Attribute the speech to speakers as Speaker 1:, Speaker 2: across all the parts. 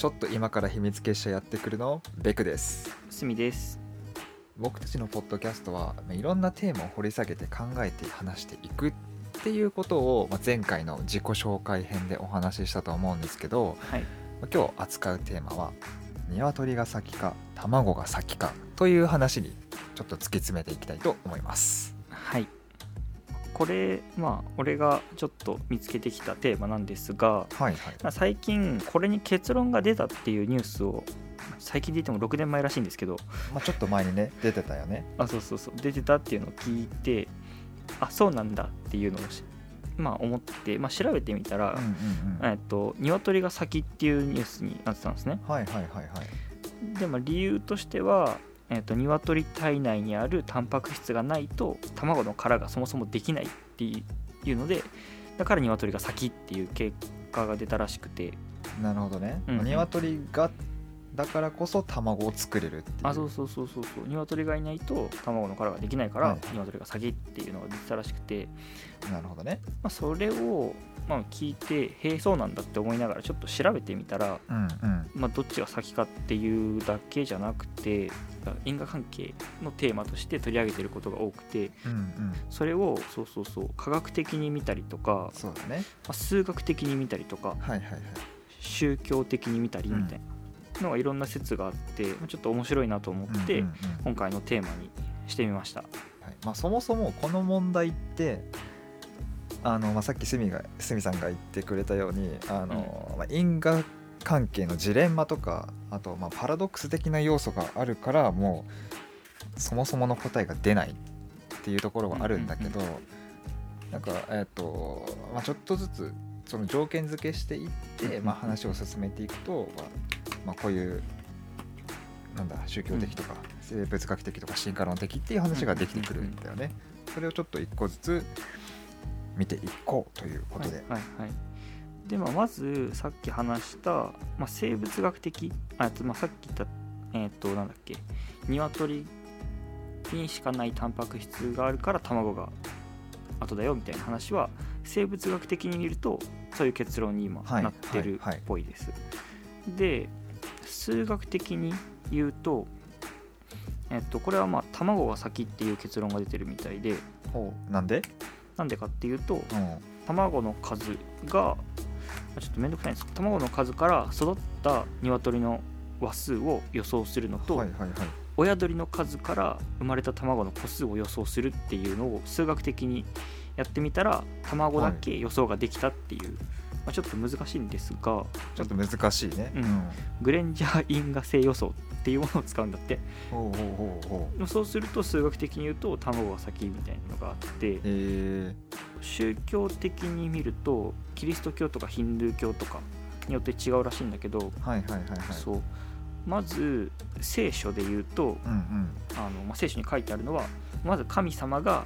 Speaker 1: ちょっと今から秘密結社やってくるの？ベクです。
Speaker 2: すみです。
Speaker 1: 僕たちのポッドキャストはまあいろんなテーマを掘り下げて考えて話していくっていうことを、まあ、前回の自己紹介編でお話ししたと思うんですけど、
Speaker 2: はい。
Speaker 1: まあ今日扱うテーマは鶏が先か卵が先かという話にちょっと突き詰めていきたいと思います。
Speaker 2: はいこれまあ俺がちょっと見つけてきたテーマなんですが
Speaker 1: はいはい。
Speaker 2: まあ最近これに結論が出たっていうニュースを最近で言っても6年前らしいんですけど
Speaker 1: まあ、ちょっと前にね出てたよね。
Speaker 2: あそうそうそう出てたっていうのを聞いてあそうなんだっていうのをしまあ思って、まあ、調べてみたら、
Speaker 1: うんうんうん。
Speaker 2: と鶏が先っていうニュースになってたんですね。
Speaker 1: はいはいはいはい。
Speaker 2: で、まあ、理由としては、えっと鶏体内にあるタンパク質がないと卵の殻がそもそもできないっていうのでだから鶏が先っていう結果が出たらしくて。
Speaker 1: なるほどね、
Speaker 2: うんうん。
Speaker 1: 鶏がだからこそ卵を作れるっていう。
Speaker 2: あそうそうそうそう。そう鶏がいないと卵の殻ができないから、
Speaker 1: はい。
Speaker 2: 鶏が先っていうのが出てたらしくて、
Speaker 1: なるほどね。
Speaker 2: まあ、それを、まあ、聞いてへえそうなんだって思いながらちょっと調べてみたら、
Speaker 1: うんうん。
Speaker 2: まあ、どっちが先かっていうだけじゃなくて因果関係のテーマとして取り上げてることが多くて
Speaker 1: うんうん。
Speaker 2: それをそうそうそう科学的に見たりとか、
Speaker 1: そうだね。
Speaker 2: まあ、数学的に見たりとか
Speaker 1: はいはいはい。
Speaker 2: 宗教的に見たりみたいなのがいろんな説があってまあちょっと面白いなと思って、今回のテーマにしてみました。
Speaker 1: はい。まあ、そもそもこの問題ってあの、まあ、さっきすみがすみさんが言ってくれたようにあの、まあ、因果関係のジレンマとかあとまあパラドックス的な要素があるからもうそもそもの答えが出ないっていうところはあるんだけど、なんかえっ、と、まあ、ちょっとずつその条件付けしていって、まあ、話を進めていくと、まあまあ、こういうなんだ宗教的とか生物学的とか進化論的っていう話ができてくるんだよね。それをちょっと一個ずつ見ていこうということで。
Speaker 2: はいはいはいで、まあ、まずさっき話した、まあ、生物学的あ、まあ、さっき言ったえっ、となんだっけ鶏にしかないタンパク質があるから卵が後だよみたいな話は生物学的に見るとそういう結論に今
Speaker 1: はい
Speaker 2: なってる
Speaker 1: はいはい
Speaker 2: っぽいです。で数学的に言うとえっと、これはまあ卵が先っていう結論が出てるみたいで。
Speaker 1: ほうなんで、
Speaker 2: なんでかっていうと
Speaker 1: うん、
Speaker 2: 卵の数があちょっとめんどくさいんです。けど卵の数から育った鶏の羽数を予想するのと、
Speaker 1: はいはいはい。
Speaker 2: 親鳥の数から生まれた卵の個数を予想するっていうのを数学的にやってみたら卵だけ予想ができたっていう、まあ、ちょっと難しいんですが
Speaker 1: ちょっと難しいね。
Speaker 2: うんグレンジャー因果性予想っていうものを使うんだって。そうすると数学的に言うと卵が先みたいなのがあって
Speaker 1: えー、
Speaker 2: 宗教的に見るとキリスト教とかヒンドゥー教とかによって違うらしいんだけど、
Speaker 1: はいはいはいはい。
Speaker 2: そうまず聖書で言うと
Speaker 1: うんうん
Speaker 2: あの、まあ、聖書に書いてあるのはまず神様が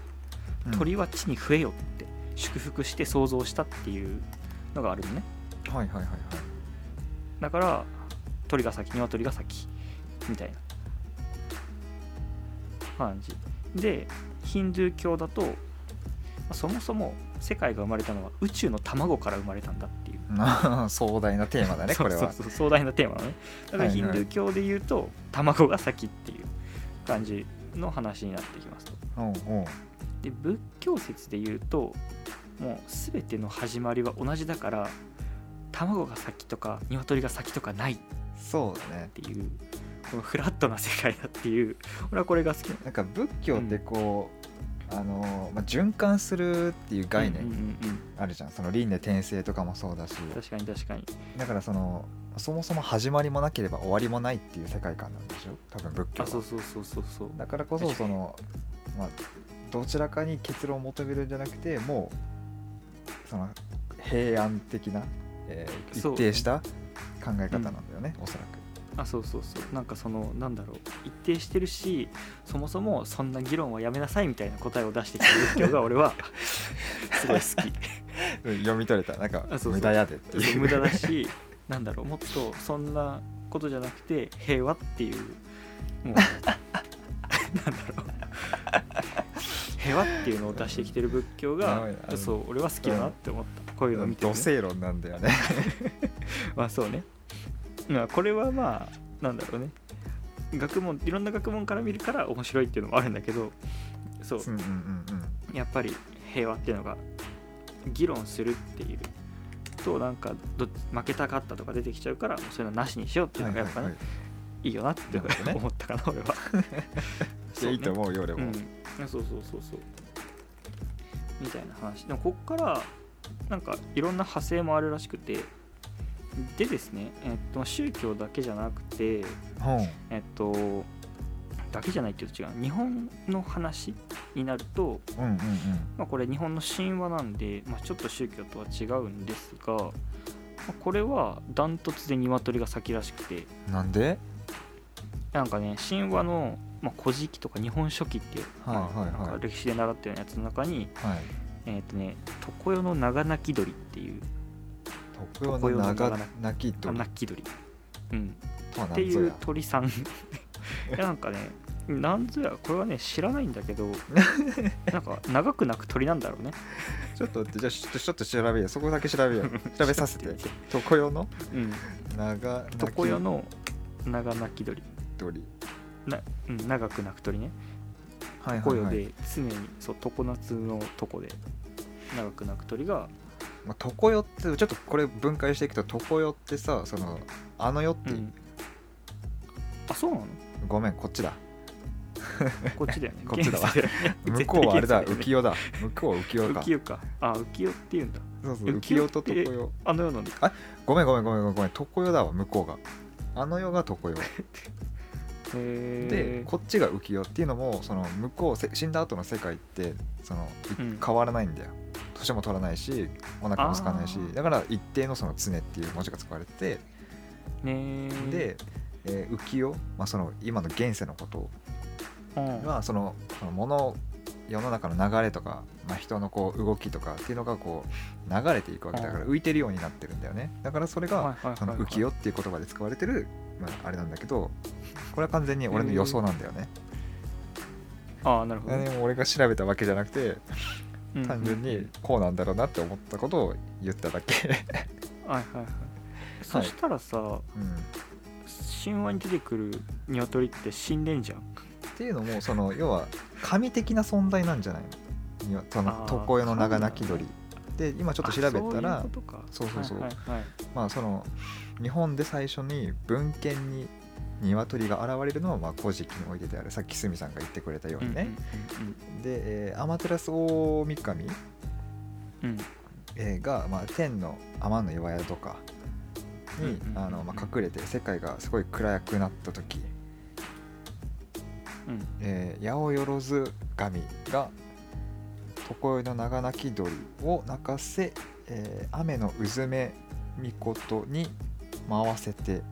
Speaker 1: うん。
Speaker 2: 鳥は地に増えよって祝福して創造したっていうのがあるのね。
Speaker 1: はいはいはいはい。
Speaker 2: だから鳥が先鶏が先みたいな。感じ。でヒンドゥー教だと、まあそもそも世界が生まれたのは宇宙の卵から生まれたんだっていう。
Speaker 1: な 壮大なテーマだね これは。
Speaker 2: そう壮大なテーマだね。だからヒンドゥー教で言うと、卵が先っていう感じの話になってきますと。で仏教説で言うともう全ての始まりは同じだから卵が先とか鶏が先とかないっ
Speaker 1: うそうだね。
Speaker 2: ていうこのフラットな世界だっていう俺はこれが好きな
Speaker 1: なんか仏教ってこう、あのまあ、循環するっていう概
Speaker 2: うんうん
Speaker 1: 念
Speaker 2: うん。
Speaker 1: あるじゃん、その輪廻転生とかもそうだし。
Speaker 2: うん確かに確かに。
Speaker 1: だからそのそもそも始まりもなければ終わりもないっていう世界観なんでしょ？多分仏教は。
Speaker 2: あそうそうそうそうそう。
Speaker 1: だからこそその、まあ、どちらかに結論を求めるんじゃなくてもうその平安的な、えー一定した考え方なんだよね、おそらく。
Speaker 2: あそうそうそう。なんかそのなんだろう。一定してるしそもそもそんな議論はやめなさいみたいな答えを出してきた仏教が俺は すごい好き。
Speaker 1: うん読み取れた。なんか
Speaker 2: あそうそう。
Speaker 1: 無駄やでっていう
Speaker 2: 無駄だしなんだろう。もっとそんなことじゃなくて平和っていう。もう なんだろう平和っていうのを出してきてる仏教
Speaker 1: や
Speaker 2: がそう俺は好きだなって思った。こういうのを見て、ね、
Speaker 1: 土正論なんだよね。
Speaker 2: まあそうね。まあこれはまあなんだろうね。学問いろんな学問から見るから面白いっていうのもあるんだけどそう。
Speaker 1: うんうんうんうん。
Speaker 2: やっぱり平和っていうのが議論するっていう。となんかど負けたかったとか出てきちゃうからそういうのなしにしようっていうのがやっぱね、
Speaker 1: はいはい
Speaker 2: い。いよなって思ったかな俺は
Speaker 1: いやいいと思うよ俺も、
Speaker 2: うん、そうそうそうそう。みたいな話。でもこっからなんかいろんな派生もあるらしくて。でですね、えっと、宗教だけじゃなくて
Speaker 1: うん。
Speaker 2: えっとだけじゃないっていうと違う。日本の話になると、
Speaker 1: うんうん
Speaker 2: まあ、これ日本の神話なんで、まあ、ちょっと宗教とは違うんですが、まあこれはダントツで鶏が先らしくて。
Speaker 1: うんなんで？
Speaker 2: なんかね神話の「まあ、古事記」とか「日本書紀」っていう、まあ歴史で習ったようなやつの中に
Speaker 1: はい。
Speaker 2: えっ、とね常世の長鳴き鳥っていう
Speaker 1: 常世の長泣き
Speaker 2: あ
Speaker 1: 鳥。
Speaker 2: 鳴き鳥、うん、っていう鳥さん。いやなんかねなんぞやこれはね知らないんだけど なんか長く鳴く鳥なんだろうね。
Speaker 1: ちょっとじゃあちょっとちょっと調べよう。そこだけ調べよう。調べさせて。常世の
Speaker 2: うん。
Speaker 1: 長泣き
Speaker 2: 常世の長鳴き鳥。
Speaker 1: 鳥
Speaker 2: な、うん、長く鳴く鳥ね。
Speaker 1: はいはいはい、
Speaker 2: で常にそう常夏の床で長く鳴く鳥が
Speaker 1: まあ、常世ってちょっとこれ分解していくと常世ってさそのあの世って、
Speaker 2: う。ん。あそうなの？
Speaker 1: ごめんこっちだ。
Speaker 2: こっちだよね。
Speaker 1: こっちだわ。向こうはあれだ浮世だ。向こうは浮世か。
Speaker 2: 浮世か。あ浮世っていうんだ。
Speaker 1: そうそう
Speaker 2: 浮世
Speaker 1: と
Speaker 2: って
Speaker 1: 常世
Speaker 2: あの世の
Speaker 1: ごめんごめんごめんごめんごめん。常世だわ向こうが。あの世が常世
Speaker 2: へ
Speaker 1: で
Speaker 2: ー。
Speaker 1: こっちが浮世っていうのもその向こうせ死んだ後の世界ってそのい
Speaker 2: うん。
Speaker 1: 変わらないんだよ。年も取らないしお腹も空かないしだから一定のその常っていう文字が使われてで、えー浮世、まあ、その今の現世のこと
Speaker 2: うん。
Speaker 1: はそのその物世の中の流れとか、まあ、人のこう動きとかっていうのがこう流れていくわけだから
Speaker 2: う
Speaker 1: 浮いてるようになってるんだよね。だからそれがその浮世っていう言葉で使われてる、まあ、あれなんだけどこれは完全に俺の予想なんだよね。
Speaker 2: ああなるほどね。
Speaker 1: 俺が調べたわけじゃなくて
Speaker 2: うん
Speaker 1: 単純にこうなんだろうなって思ったことを言っただけ、
Speaker 2: はいはいはい。そしたらさ、
Speaker 1: うん、
Speaker 2: 神話に出てくる鶏って死んでんじゃん。
Speaker 1: っていうのもその要は神的な存在なんじゃないの？その常世の長泣き鳥。で今ちょっと調べたら
Speaker 2: そう
Speaker 1: そうそう
Speaker 2: はいはいはい。
Speaker 1: まあその日本で最初に文献に鶏が現れるのはまあ古事記においてである。さっき鷲見さんが言ってくれたようにね、で、えー、天照大神、
Speaker 2: うん。
Speaker 1: えーが、まあ、天の天の岩宿か。に、隠れて世界がすごい暗くなった時、
Speaker 2: うん。
Speaker 1: えー、八百万神が常世の長鳴き鳥を鳴かせ、えー雨のうずめみことに回せて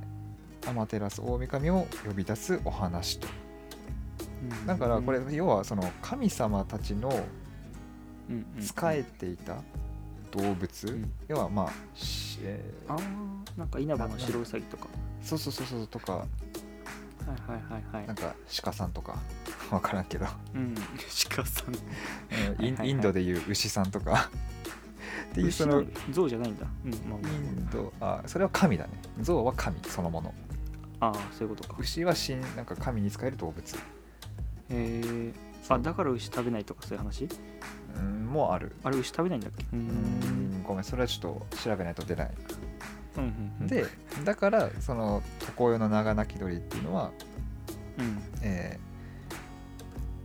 Speaker 1: 天照大神を呼び出すお話と。
Speaker 2: うん。
Speaker 1: だからこれ要はその神様たちの仕えていた動物、
Speaker 2: ん。
Speaker 1: 要はまあ、しえー
Speaker 2: あーなんか稲葉の白ウサギとか。
Speaker 1: そうそうそうそうとか。
Speaker 2: はいはいはいはい。
Speaker 1: なんか鹿さんとか。分からんけど。
Speaker 2: うん。鹿さん。
Speaker 1: う んイン
Speaker 2: はいはいはい。
Speaker 1: インドでいう牛さんとか。っていうその
Speaker 2: 象じゃないんだ。うんまあ
Speaker 1: インドあそれは神だね。象は神そのもの
Speaker 2: ああそういうことか。
Speaker 1: 牛は神なんか神に使える動物。
Speaker 2: へえあだから牛食べないとかそういう話？
Speaker 1: うんもうある。
Speaker 2: あれ牛食べないんだっけ？う
Speaker 1: うん。んごめんそれはちょっと調べないと出ない。
Speaker 2: うんうんうん。
Speaker 1: でだからその常世の長鳴き鳥っていうのは
Speaker 2: うん。
Speaker 1: えー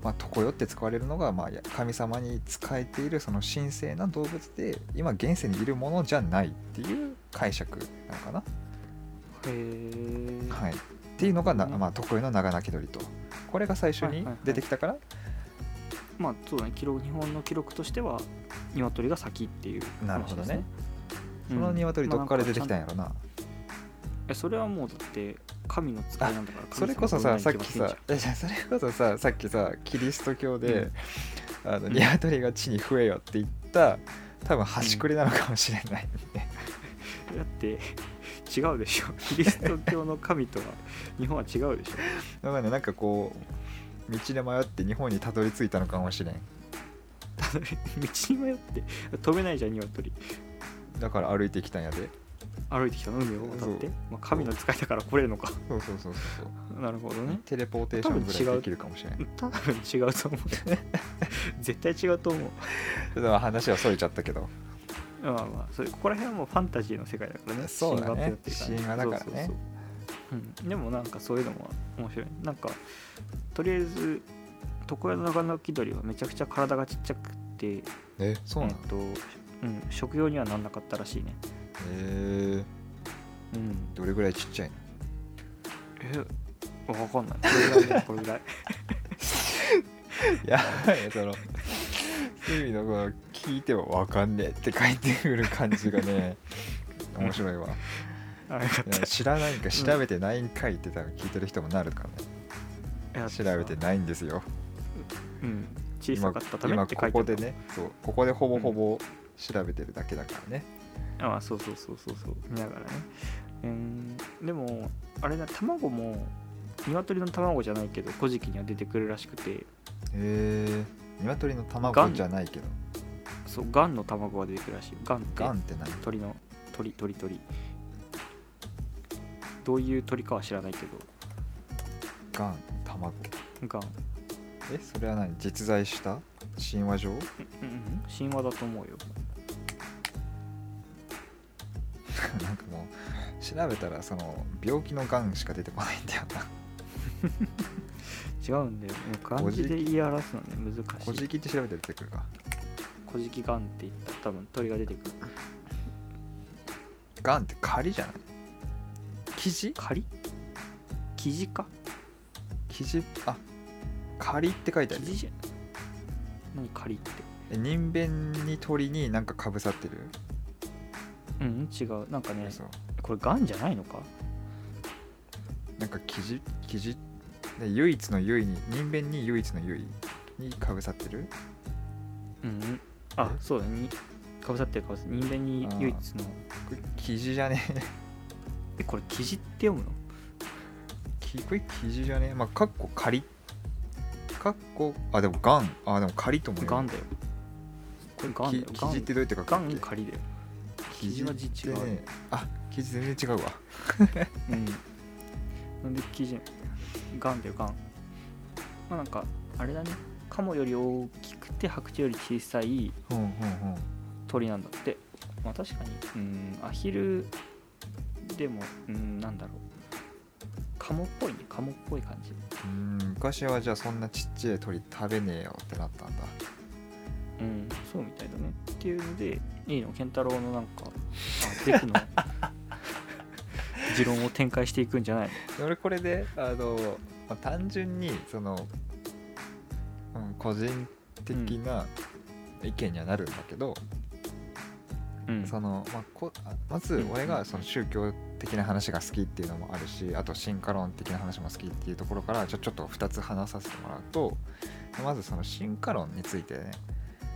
Speaker 1: まあ、常世って使われるのが、まあ、や神様に仕えているその神聖な動物で今現世にいるものじゃないっていう解釈なのかな、はい、っていうのがな、
Speaker 2: うん。
Speaker 1: まあ、常世の長鳴き鳥と。これが最初に
Speaker 2: はいはいはい。
Speaker 1: 出てきたから、
Speaker 2: まあそうだね。記録日本の記録としては鶏が先っていうね、
Speaker 1: なるほどね。
Speaker 2: うん。
Speaker 1: その鶏どっから出てきたん
Speaker 2: まあ
Speaker 1: やろな、
Speaker 2: えそれはもうだって神の使いなんだから
Speaker 1: それこそささっきさそれこそささっきさキリスト教で、
Speaker 2: うん。
Speaker 1: あの
Speaker 2: うん
Speaker 1: 鶏が地に増えよって言った多分端くれなのかもしれない、ね
Speaker 2: だって違うでしょ。キリスト教の神とは日本は違うでしょ。
Speaker 1: だからねなんかこう道で迷って日本にたどり着いたのかもしれん。
Speaker 2: 道に迷って飛べないじゃん鶏
Speaker 1: だから歩いてきたんやで。
Speaker 2: 歩いてきたの？海を渡って。まあ、神の使いだから来れるのか。
Speaker 1: そうそうそうそう
Speaker 2: なるほどね。
Speaker 1: テレポーテーションぐらいできるかもしれない
Speaker 2: 多分違うと思う。絶対違うと思う。
Speaker 1: ちょっと話はそれちゃったけど
Speaker 2: まあまあそれここら辺はもうファンタジーの世界だからね。
Speaker 1: そうだね。
Speaker 2: 神話ってやつ
Speaker 1: 神話だからね。
Speaker 2: でもなんかそういうのも面白い。なんかとりあえず常屋の長野気鳥はめちゃくちゃ体がちっちゃくて
Speaker 1: えそうなの？
Speaker 2: えっと、うん、食用にはなんなかったらしいね。
Speaker 1: えー、
Speaker 2: うん。
Speaker 1: どれぐらいちっちゃいの？
Speaker 2: えわかんない。これぐらいね。これぐらい。
Speaker 1: いやその。海のこの聞いてもわかんねえって書いてくる感じがね面白いわ。知らないんか調べてないんかいって多分聞いてる人もなるからね調べてないんですよ。
Speaker 2: うん。小さ
Speaker 1: 今
Speaker 2: かったため
Speaker 1: 今
Speaker 2: って書いてある。
Speaker 1: ここでねそうここでほぼほぼ調べてるだけだからね、
Speaker 2: ああそうそうそうそうそう。見ながらね。うん。でもあれだ卵も鶏の卵じゃないけど古事記には出てくるらしくて。
Speaker 1: へえ。鶏の卵じゃないけど
Speaker 2: そうガンの卵が出てくるらしいガンって。
Speaker 1: ガンって何？
Speaker 2: 鳥の鳥鳥鳥。どういう鳥かは知らないけど。
Speaker 1: ガン卵。
Speaker 2: ガン、
Speaker 1: えそれは何？実在した？神話上？
Speaker 2: うんうん、神話だと思うよ。
Speaker 1: なんかもう調べたらその病気のがんしか出てこないんだよな。
Speaker 2: 違うんだよ。もう漢字で言い表すのね難
Speaker 1: 古
Speaker 2: しい。
Speaker 1: 事記って調べて出てくるか
Speaker 2: 古事記ガンって言ったら多分鳥が出てくる。
Speaker 1: がんって仮じゃない？生地？
Speaker 2: 仮？生地か？
Speaker 1: 生地？あ仮って書いてある
Speaker 2: 生地じゃ何仮って？
Speaker 1: え人弁に鳥になんかかぶさってる？
Speaker 2: うん違う。なんかねこれガンじゃないのか？
Speaker 1: なんか生地？生地？で唯一の唯に人弁に唯一の唯にかぶさってる？
Speaker 2: うんあそうだにかぶさってるかぶさってる。人間に唯一の。
Speaker 1: これ生地じゃね
Speaker 2: え。これ生地って読むの？
Speaker 1: きこれ生地じゃねまあかっこ仮。かっこあでもガンあでも仮とも
Speaker 2: ガンだよ。これガンだよ。
Speaker 1: 生地ってどうやって書く
Speaker 2: ガン仮だよ。
Speaker 1: 生地
Speaker 2: 生地は字違う。
Speaker 1: ねあ生地全然違うわ。
Speaker 2: うん。なんで生地ガンだよガンまあなんかあれだねカモより大きくて白鳥より小さい鳥なんだって。まあ確かに。うんアヒルでもうんなんだろう。カモっぽいね。カモっぽい感じ。
Speaker 1: うん昔はじゃあそんなちっちゃい鳥食べねえよってなったんだ。
Speaker 2: うんそうみたいだね。っていうのでいいの？健太郎のなんかあデクの？持論を展開していくんじゃないの？
Speaker 1: 俺これであの、まあ、単純にその、うん、個人的な意見にはなるんだけど、
Speaker 2: うん。
Speaker 1: そのまあ、こあまず
Speaker 2: うん
Speaker 1: 俺がその宗教的な話が好きっていうのもあるしあと進化論的な話も好きっていうところからちょちょっと2つ話させてもらうとまずその進化論についてね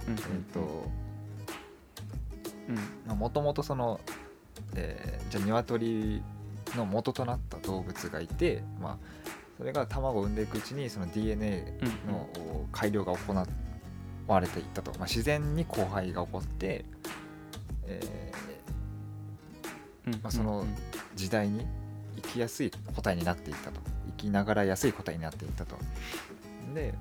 Speaker 2: うん。
Speaker 1: えっ、と
Speaker 2: うん。
Speaker 1: もともとその、えーじゃあ鶏の元となった動物がいて、まあ、それが卵を産んでいくうちにその DNA
Speaker 2: うん。
Speaker 1: の改良が行われていったと、まあ、自然に交配が起こって、え
Speaker 2: うん。
Speaker 1: まあその
Speaker 2: うん
Speaker 1: 時代に生きやすい個体になっていったと。生きながらやすい個体になっていったと。で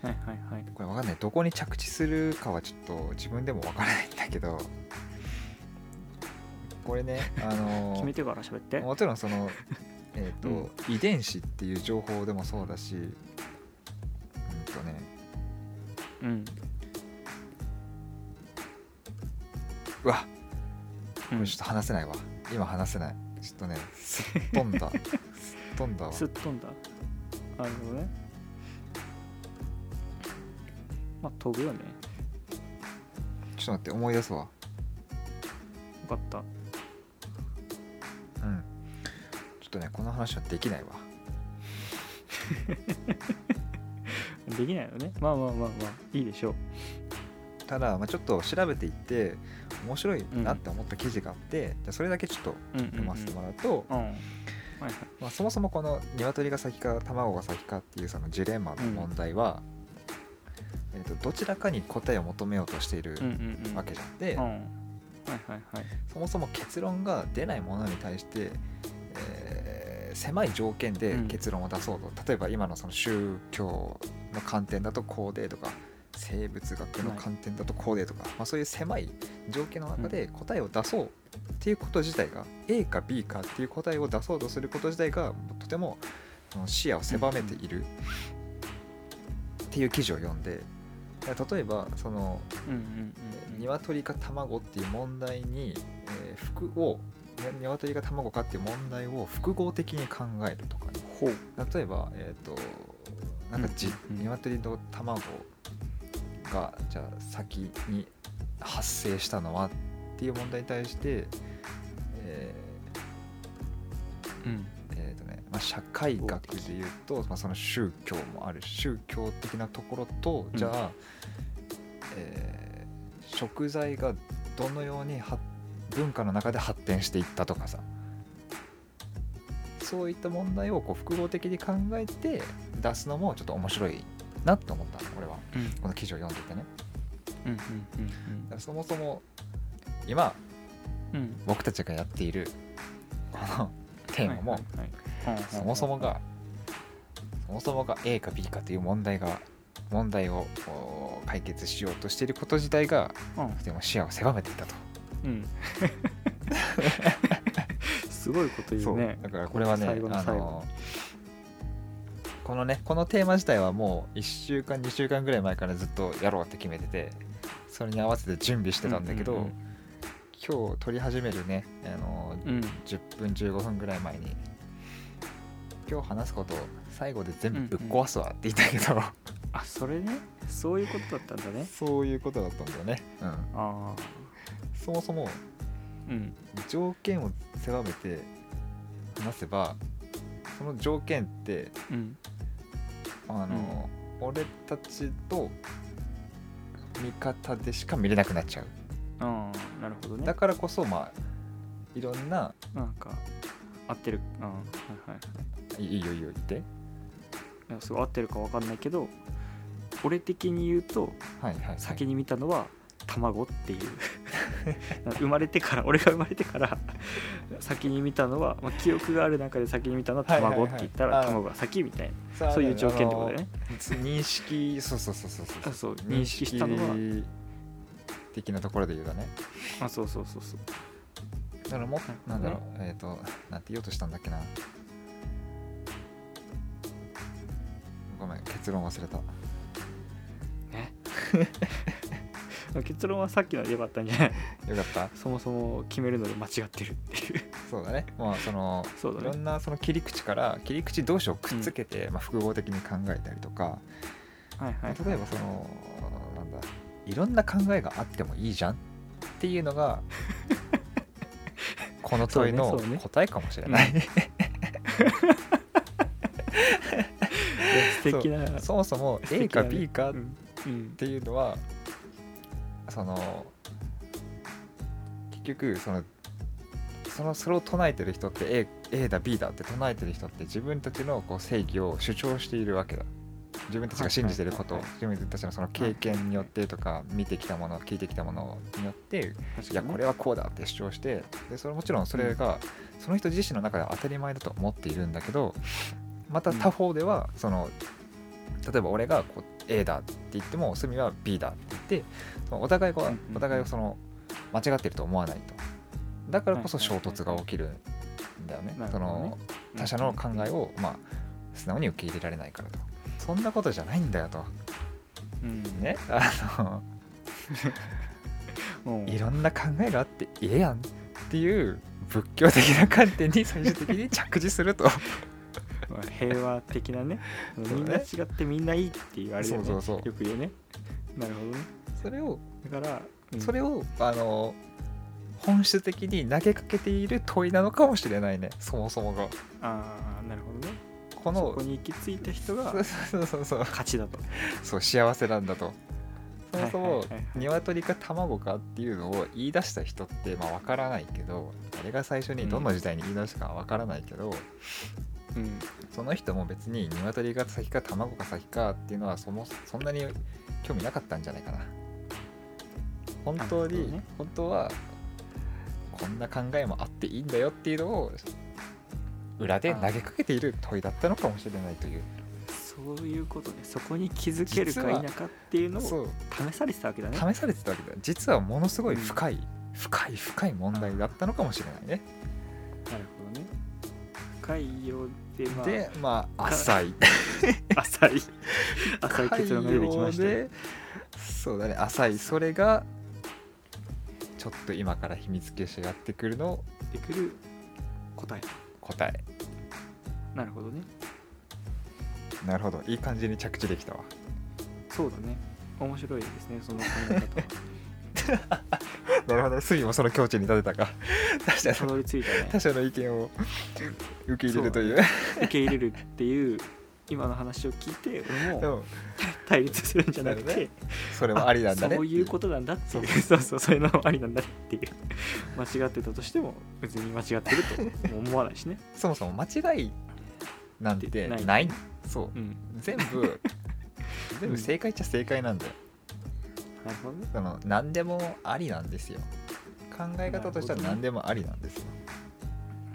Speaker 2: はいはいはい。
Speaker 1: これわかんない。どこに着地するかはちょっと自分でもわからないんだけどこれねあの
Speaker 2: 決めてから喋って。
Speaker 1: もちろんそのえっ、と、遺伝子っていう情報でもそうだしうんとね。
Speaker 2: うん。
Speaker 1: うわ。
Speaker 2: うん。
Speaker 1: これちょっと話せないわ。今話せない。ちょっとねすっ飛んだ。すっ飛んだわ。
Speaker 2: すっ飛んだ。なるほどね。まあ飛ぶよね。
Speaker 1: ちょっと待って思い出すわ。
Speaker 2: 分かった
Speaker 1: この話はできないわ。
Speaker 2: できないよね。まあまあまあまあいいでしょう。
Speaker 1: ただ、まあ、ちょっと調べていって面白いなって思った記事があって、じゃあそれだけちょっと
Speaker 2: うんうん、うん、
Speaker 1: 読ませてもらうと、そもそもこの鶏が先か卵が先かっていうそのジレンマの問題は、えー、とどちらかに答えを求めようとしている
Speaker 2: うんうんうん。
Speaker 1: わけじゃんで、
Speaker 2: うん。はいはいはい。
Speaker 1: そもそも結論が出ないものに対して、えー狭い条件で
Speaker 2: うん。
Speaker 1: 結論を出そうと、例えば今のその宗教の観点だとこうでとか生物学の観点だとこうでとか、まあ、そういう狭い条件の中で答えを出そうっていうこと自体が A か B かっていう答えを出そうとすること自体がとてもその視野を狭めているっていう記事を読んで例えばその
Speaker 2: うんうんうんうん。
Speaker 1: 鶏か卵っていう問題に、えー複をね鶏か卵かっていう問題を複合的に考えるとかね。例えばえっ、となんかじ、
Speaker 2: うんうんうん。
Speaker 1: 鶏の卵がじゃあ先に発生したのはっていう問題に対してえー
Speaker 2: うん。
Speaker 1: えーとねまあ、社会学でいうと、まあ、その宗教もあるし宗教的なところと
Speaker 2: うん。
Speaker 1: じゃあ、えー食材がどのように発文化の中で発展していったとかさ。そういった問題をこう複合的に考えて出すのもちょっと面白いなと思ったの俺は。
Speaker 2: うん。
Speaker 1: この記事を読んでてね。
Speaker 2: うんうん
Speaker 1: だからそもそも今
Speaker 2: うん。うん
Speaker 1: 僕たちがやっているこのテーマも、そもそもがそもそもが A か B かという問題が問題をお解決しようとしていること自体が
Speaker 2: うん。
Speaker 1: とても視野を狭めていたと、
Speaker 2: うん。すごいこと言うね。
Speaker 1: だからこれはねあのこのねこのテーマ自体はもう1週間2週間ぐらい前からずっとやろうって決めててそれに合わせて準備してたんだけど、
Speaker 2: うんうん
Speaker 1: 今日撮り始めるねあの
Speaker 2: うんうん。
Speaker 1: 10分15分ぐらい前に今日話すことを最後で全部ぶっ壊すわって言ったけど、
Speaker 2: あそれね。そういうことだったんだね。
Speaker 1: そういうことだったんだよね、うん、
Speaker 2: ああ
Speaker 1: そもそも
Speaker 2: うん。
Speaker 1: 条件を狭めて話せばその条件って
Speaker 2: うん。
Speaker 1: あの、俺たちと味方でしか見れなくなっちゃう。
Speaker 2: ああなるほどね。
Speaker 1: だからこそまあいろんな
Speaker 2: なんか合ってる。うんはいはいはい
Speaker 1: いよいいよ言って。
Speaker 2: いやすごい合ってるかわかんないけど俺的に言うと
Speaker 1: はいはい、はい、
Speaker 2: 先に見たのは卵っていう 生まれてから俺が生まれてから先に見たのは、まあ、記憶がある中で先に見たのは卵って言ったら
Speaker 1: あ
Speaker 2: 卵が先みたいなそういう条件ってことだよね。
Speaker 1: 認識そうそうそうそうそう
Speaker 2: あそう認識したのは。
Speaker 1: 的なところで言うとね。
Speaker 2: あそうそうそうそう。
Speaker 1: だからも
Speaker 2: な
Speaker 1: んだろうえっ、となんて言おうとしたんだっけな。ごめん結論忘れた。
Speaker 2: ね結論はさっきのでよかったんじゃない？
Speaker 1: よかった？
Speaker 2: そもそも決めるので間違ってるっていう。
Speaker 1: そうだね。まあその
Speaker 2: そうだね。
Speaker 1: いろんなその切り口から切り口同士をくっつけて、まあ、複合的に考えたりとか、
Speaker 2: はいはい。
Speaker 1: 例えばそのなんだいろんな考えがあってもいいじゃんっていうのが この問いの答えかもしれない、
Speaker 2: 素敵な
Speaker 1: そもそも A か B かっ
Speaker 2: うん。うん。
Speaker 1: ていうのはその結局そのそのそれを唱えてる人って A, A だ B だって唱えてる人って自分たちのこう正義を主張しているわけだ。自分たちが信じてること、
Speaker 2: はいはい
Speaker 1: 自分たちのその経験によってとか見てきたもの聞いてきたものによっていやこれはこうだって主張してでそれもちろんそれがその人自身の中では当たり前だと思っているんだけどまた他方ではその例えば俺がこう A だって言っても鷲見は B だって言ってそのお互いが
Speaker 2: う
Speaker 1: お互いがその間違ってると思わないと。だからこそ衝突が起きるんだよね。その他者の考えをまあ素直に受け入れられないからと。そんなことじゃないんだよと。
Speaker 2: うん。
Speaker 1: ね。あの
Speaker 2: う。ん
Speaker 1: いろんな考えがあってええやんっていう仏教的な観点に最終的に着地すると。
Speaker 2: まあ平和的なね。みんな違ってみんないいっていうあれだよね。
Speaker 1: そうそうそう。
Speaker 2: よく言うねなるほどね。
Speaker 1: それを
Speaker 2: だから、うん。
Speaker 1: それをあの本質的に投げかけている問いなのかもしれないね。そもそもが。
Speaker 2: ああなるほどね。
Speaker 1: この
Speaker 2: そこに行き着いた人が
Speaker 1: そうそうそうそう
Speaker 2: 勝ちだと。
Speaker 1: そう幸せなんだと。そもそも
Speaker 2: はいはいはいはい。
Speaker 1: 鶏か卵かっていうのを言い出した人ってまあ分からないけど誰が最初にどの時代に言い出したかは分からないけど、
Speaker 2: うん。
Speaker 1: その人も別に鶏が先か卵が先かっていうのはそもそんなに興味なかったんじゃないかな。本当に、本当はこんな考えもあっていいんだよっていうのを裏で投げかけている問いだったのかもしれないという。
Speaker 2: そういうことねそこに気づけるか否かっていうのを試されてたわけだね。
Speaker 1: 試されてたわけだ実はものすごい深い、深い深い問題だったのかもしれないね。
Speaker 2: なるほどね深いようでまあ
Speaker 1: でまあ浅い。
Speaker 2: 浅い。浅い結論が出てきました。
Speaker 1: そうだね浅い。それがちょっと今から秘密結社やってくるの
Speaker 2: 出てくる答え。
Speaker 1: 答え。
Speaker 2: なるほどね。
Speaker 1: なるほど。いい感じに着地できたわ。
Speaker 2: そうだね。面白いですねその考え方は
Speaker 1: なるほどね。杉もその境地に立てたか。確 か
Speaker 2: た
Speaker 1: に
Speaker 2: どり着いたね。
Speaker 1: 他者の意見を受け入れるという。
Speaker 2: 受け入れるっていう今の話を聞いて俺も
Speaker 1: うん
Speaker 2: 対立するんじゃなくて
Speaker 1: なるそれもありなんだね。
Speaker 2: そういうことなんだっていう。
Speaker 1: そ
Speaker 2: そうそうそういうのもありなんだっていう。間違ってたとしても別に間違ってるとも思わないしね。
Speaker 1: そもそも間違いなんて
Speaker 2: ない。
Speaker 1: ない。そう。
Speaker 2: うん。
Speaker 1: 全部全部正解っちゃ正解なんだよ
Speaker 2: なるほどね
Speaker 1: その何でもありなんですよ。考え方としては何でもありなんですよ。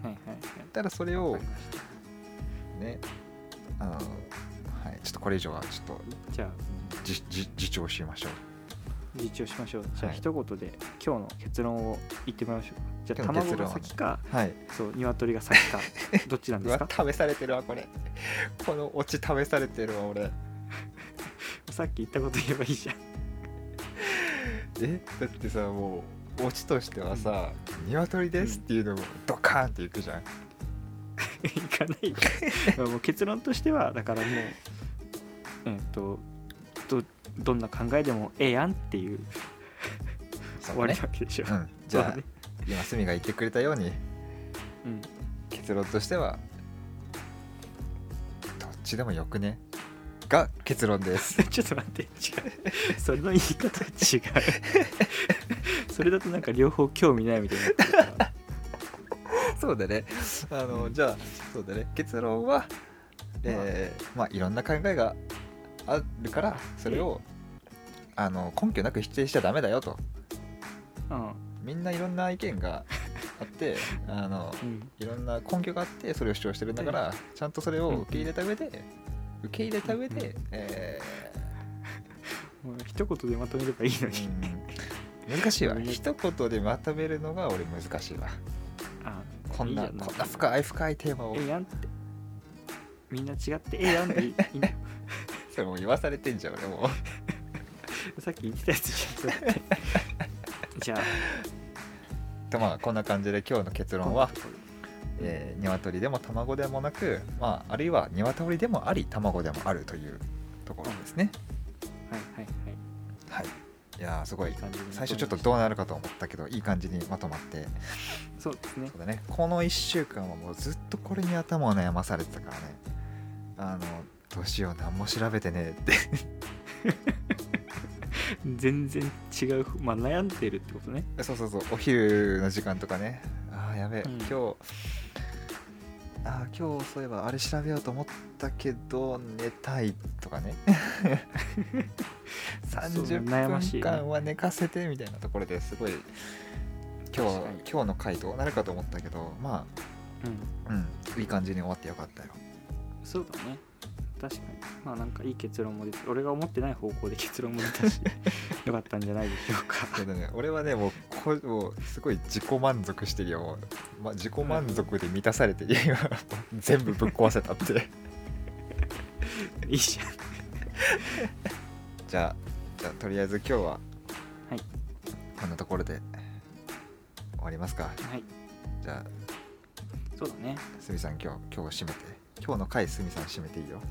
Speaker 2: はいはいはい。
Speaker 1: ただそれを
Speaker 2: わかりました。
Speaker 1: ねあのはいちょっとこれ以上はちょっと
Speaker 2: じゃあ
Speaker 1: じじ自重しましょう。
Speaker 2: 実証しましょう。じゃあ
Speaker 1: はい。
Speaker 2: 一言で今日の結論を言ってみましょうじゃあ卵が
Speaker 1: 今日の結論は
Speaker 2: 先か
Speaker 1: はい。
Speaker 2: そう鶏が先か どっちなん
Speaker 1: う
Speaker 2: ですか？
Speaker 1: わ試されてるわこれ。このオチ試されてるわ俺。
Speaker 2: さっき言ったこと言えばいいじゃん
Speaker 1: えだってさもうオチとしてはさ「鶏です」っていうのをドカーンっていくじゃん。
Speaker 2: いかないよ。もう結論としてはだからもうえっ、とどどんな考えでもええやんっていう終わりなわけでしょ、
Speaker 1: うん。じゃあ今すみが言ってくれたように
Speaker 2: うん。
Speaker 1: 結論としてはどっちでもよくね？が結論です。
Speaker 2: ちょっと待って。違う。それの言い方が違う。それだとなんか両方興味ないみたいにな
Speaker 1: そうだね。あのじゃあそうだね。結論はえーまあ。いろんな考えがあるからそれをあの根拠なく否定しちゃダメだよと。
Speaker 2: うん。
Speaker 1: みんないろんな意見があってあの
Speaker 2: うん。
Speaker 1: いろんな根拠があってそれを主張してるんだからちゃんとそれを受け入れた上で受け入れた上で、え
Speaker 2: もう一言でまとめればいいのに、
Speaker 1: ーうん。難しいわ。一言でまとめるのが俺難しいわ。
Speaker 2: あ
Speaker 1: こんない
Speaker 2: いじゃん。
Speaker 1: こんな深い深いテーマを。
Speaker 2: ええやんって。みんな違ってええやんでいいい。
Speaker 1: それもう言わされてんじゃん俺も。う
Speaker 2: さっき言ってたやつじゃんそれって。じゃあ。
Speaker 1: とまあこんな感じで今日の結論は。
Speaker 2: こ
Speaker 1: えー、鶏でも卵でもなく、まあ、あるいは鶏でもあり卵でもあるというところですね。
Speaker 2: はいはいはい。
Speaker 1: はい、いやーすごい。最初ちょっとどうなるかと思ったけどいい感じにまとまって。
Speaker 2: そうですね。
Speaker 1: そうだね。この1週間はもうずっとこれに頭を悩まされてたからね。あのどうしよう何も調べてねえって。
Speaker 2: 全然違う。まあ悩んでるってことね。
Speaker 1: そうそうそう。お昼の時間とかね。あーやべえ、
Speaker 2: うん。
Speaker 1: 今日あー今日そういえばあれ調べようと思ったけど寝たいとかね。
Speaker 2: そう
Speaker 1: 30
Speaker 2: 悩ましいね。
Speaker 1: 分間は寝かせてみたいなところですごい今日今日の回どうなるかと思ったけどま
Speaker 2: うん。
Speaker 1: あうん。いい感じに終わってよかったよ。
Speaker 2: そうだね確かに。まあなんかいい結論も出て俺が思ってない方向で結論も出たし よかったんじゃないでしょうか。
Speaker 1: けどね俺はね。もうこもうすごい自己満足してるよ。もう、ま、自己満足で満たされて今もう全部ぶっ壊せたって。
Speaker 2: いいじゃん。
Speaker 1: じゃあじゃあとりあえず今日は
Speaker 2: はい。
Speaker 1: こんなところで終わりますか。
Speaker 2: はい。
Speaker 1: じゃあ
Speaker 2: そうだね。
Speaker 1: すみさん今日今日締めて。今日の回すみさん締めていいよ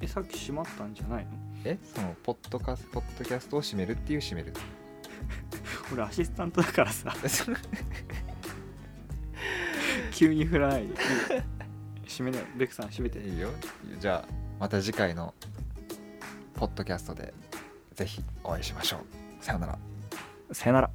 Speaker 2: えさっき閉まったんじゃないの？
Speaker 1: え？そのポッドカスポッドキャストを締めるっていう締める。
Speaker 2: 俺アシスタントだからさ。急に振らないで閉めなよベクさん閉めて。
Speaker 1: いいよ。じゃあまた次回のポッドキャストでぜひお会いしましょう。さようなら。
Speaker 2: さよなら